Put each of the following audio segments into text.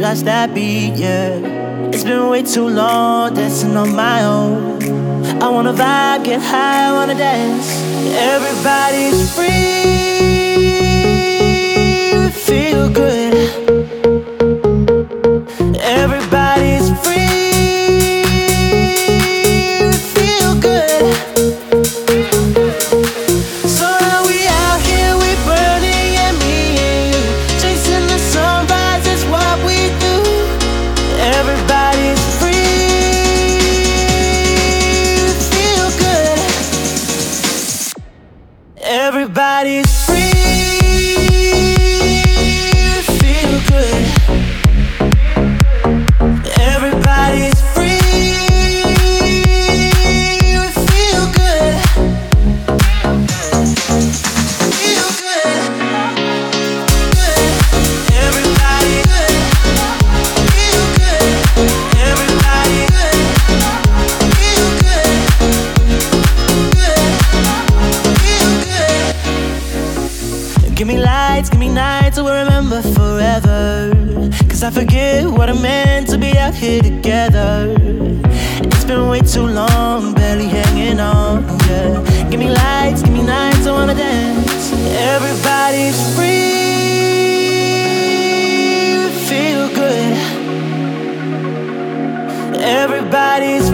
just that beat, yeah. It's been way too long dancing on my own. I wanna vibe, get high, wanna dance. Everybody's what a meant to be out here together. It's been way too long, barely hanging on. Yeah. Give me lights, give me nights, I wanna dance. Everybody's free, feel good. Everybody's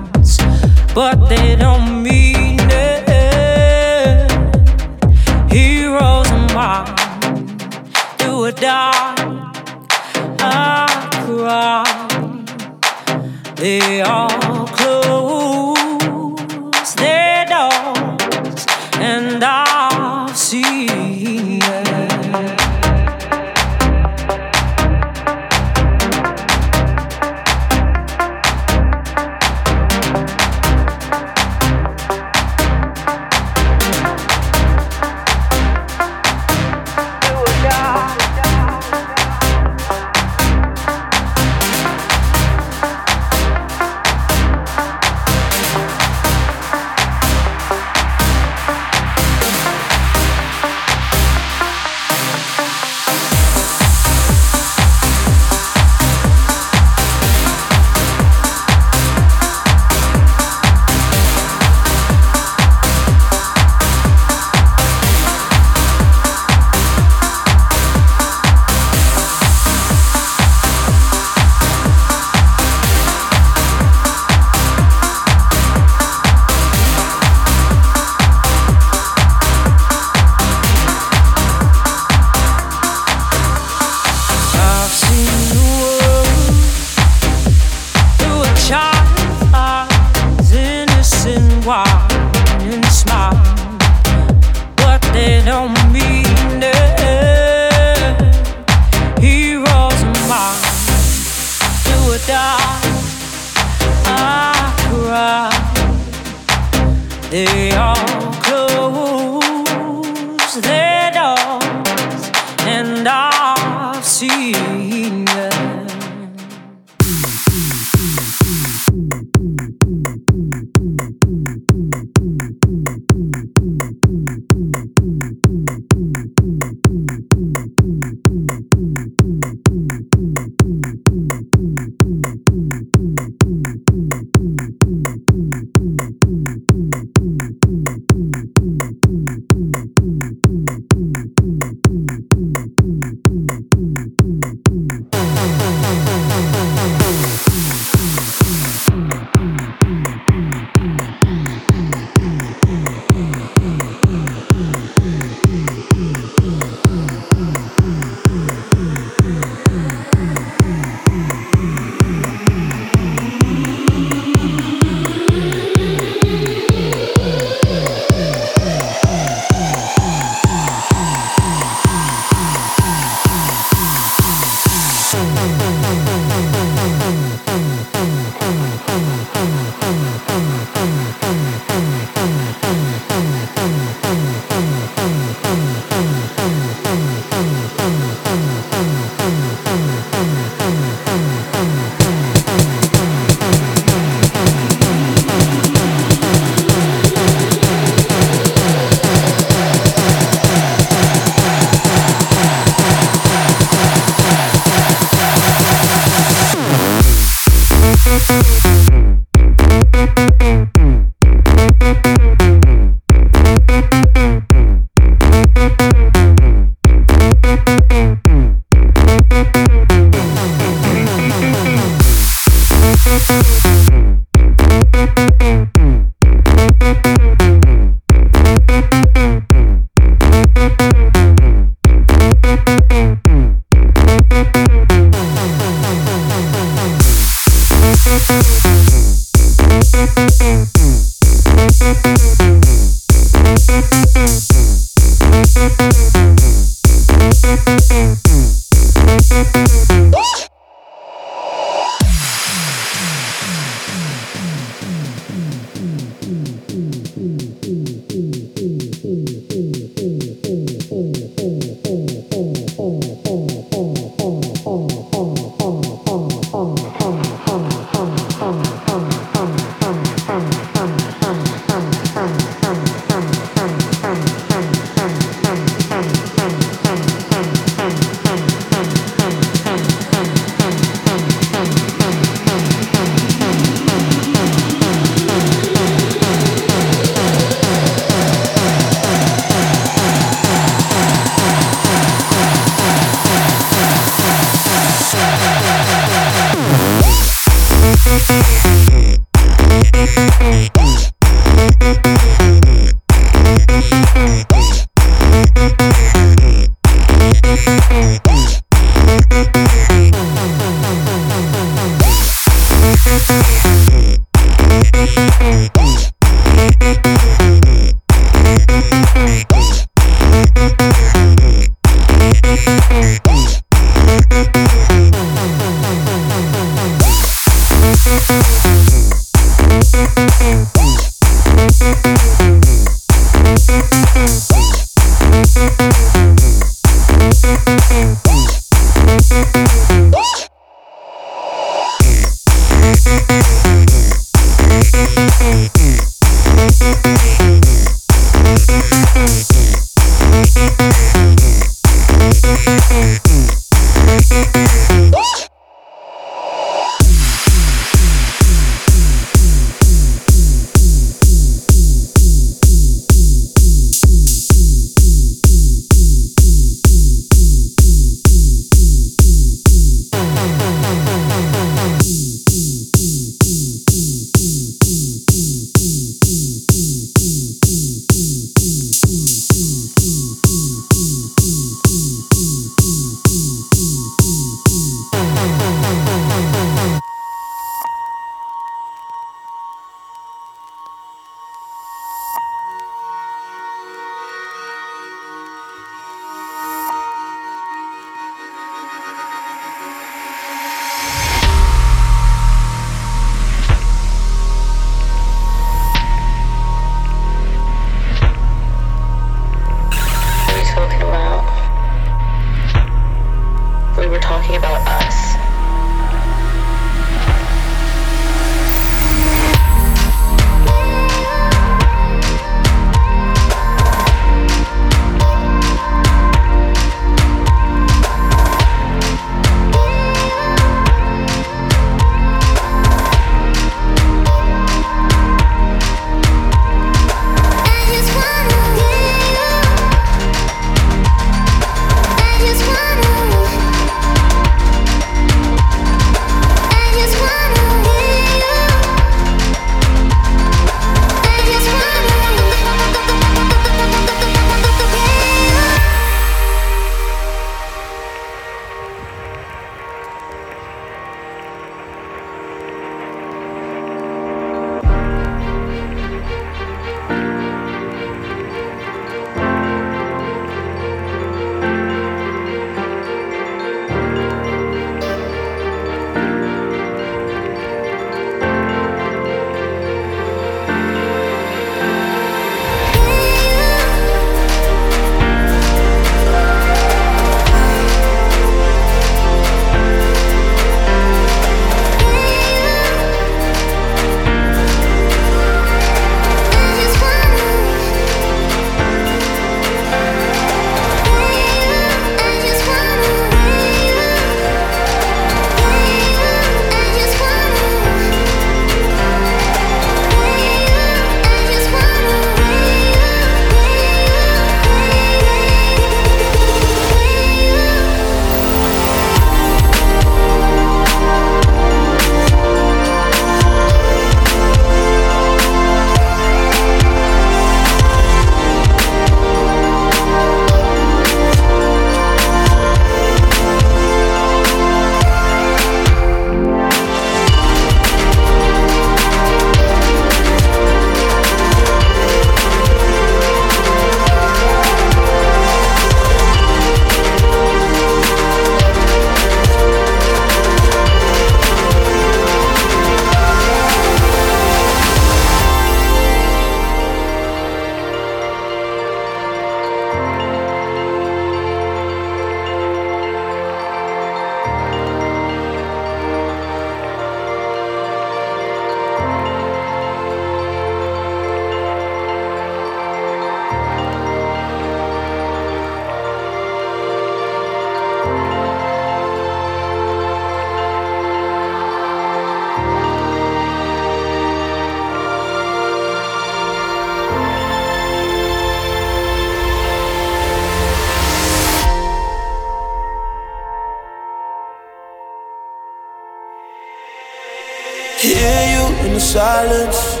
silence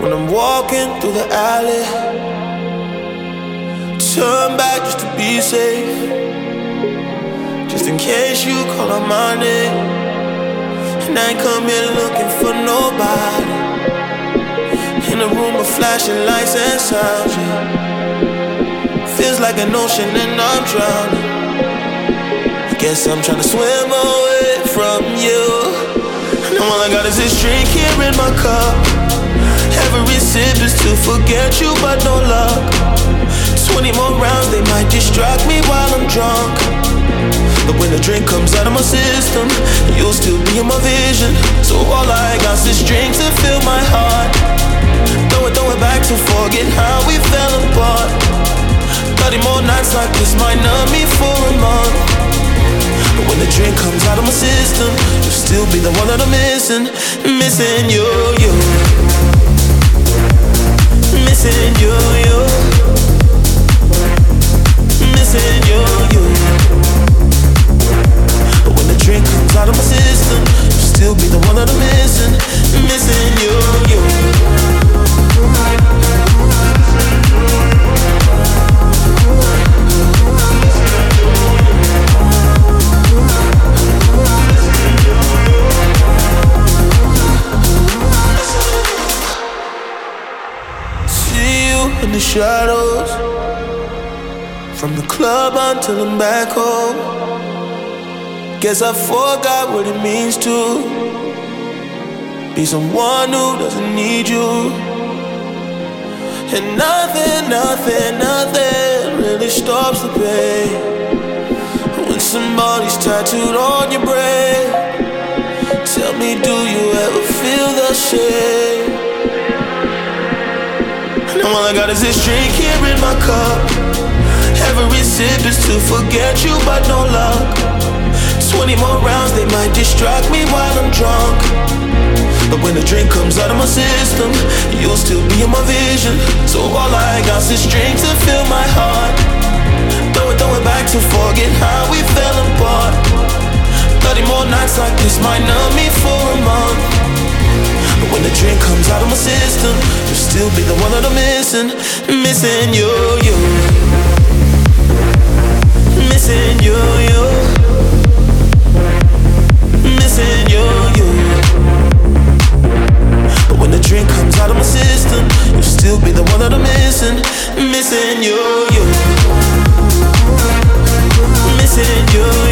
when I'm walking through the alley. Turn back just to be safe, just in case you call on my name. And I ain't come here looking for nobody. In a room of flashing lights and sounds, yeah. Feels like an ocean and I'm drowning. I guess I'm trying to swim away from you. Now all I got is this drink here in my cup. Every sip is to forget you, but no luck. 20 more rounds, they might distract me while I'm drunk. But when the drink comes out of my system, you'll still be in my vision. So all I got's this drink to fill my heart. Throw it, throw it back to forget how we fell apart. 30 more nights like this might numb me for a month. But when the drink comes out of my system, still be the one that I'm missing. Missing you, you. Missing you, you. Missing you, you. But when the drink comes out of my system, you'll still be the one that I'm missing. Missing you, you. In the shadows. From the club until I'm back home. Guess I forgot what it means to be someone who doesn't need you. And nothing, nothing, nothing really stops the pain. When somebody's tattooed on your brain, tell me, do you ever feel the same? And all I got is this drink here in my cup. Every sip is to forget you, but no luck. 20 more rounds, they might distract me while I'm drunk. But when the drink comes out of my system, you'll still be in my vision. So all I got's this drink to fill my heart. Throw it, throw it back to forget how we fell apart. 30 more nights like this might numb me for a month. But when the drink comes out of my system, still be the one that I'm missing. Missing you, you. Missing you, you. Missing you, you. But when the drink comes out of my system, you'll still be the one that I'm missing. Missing you, you. Missing you, you.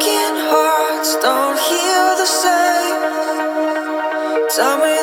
Broken hearts don't heal the same. Tell me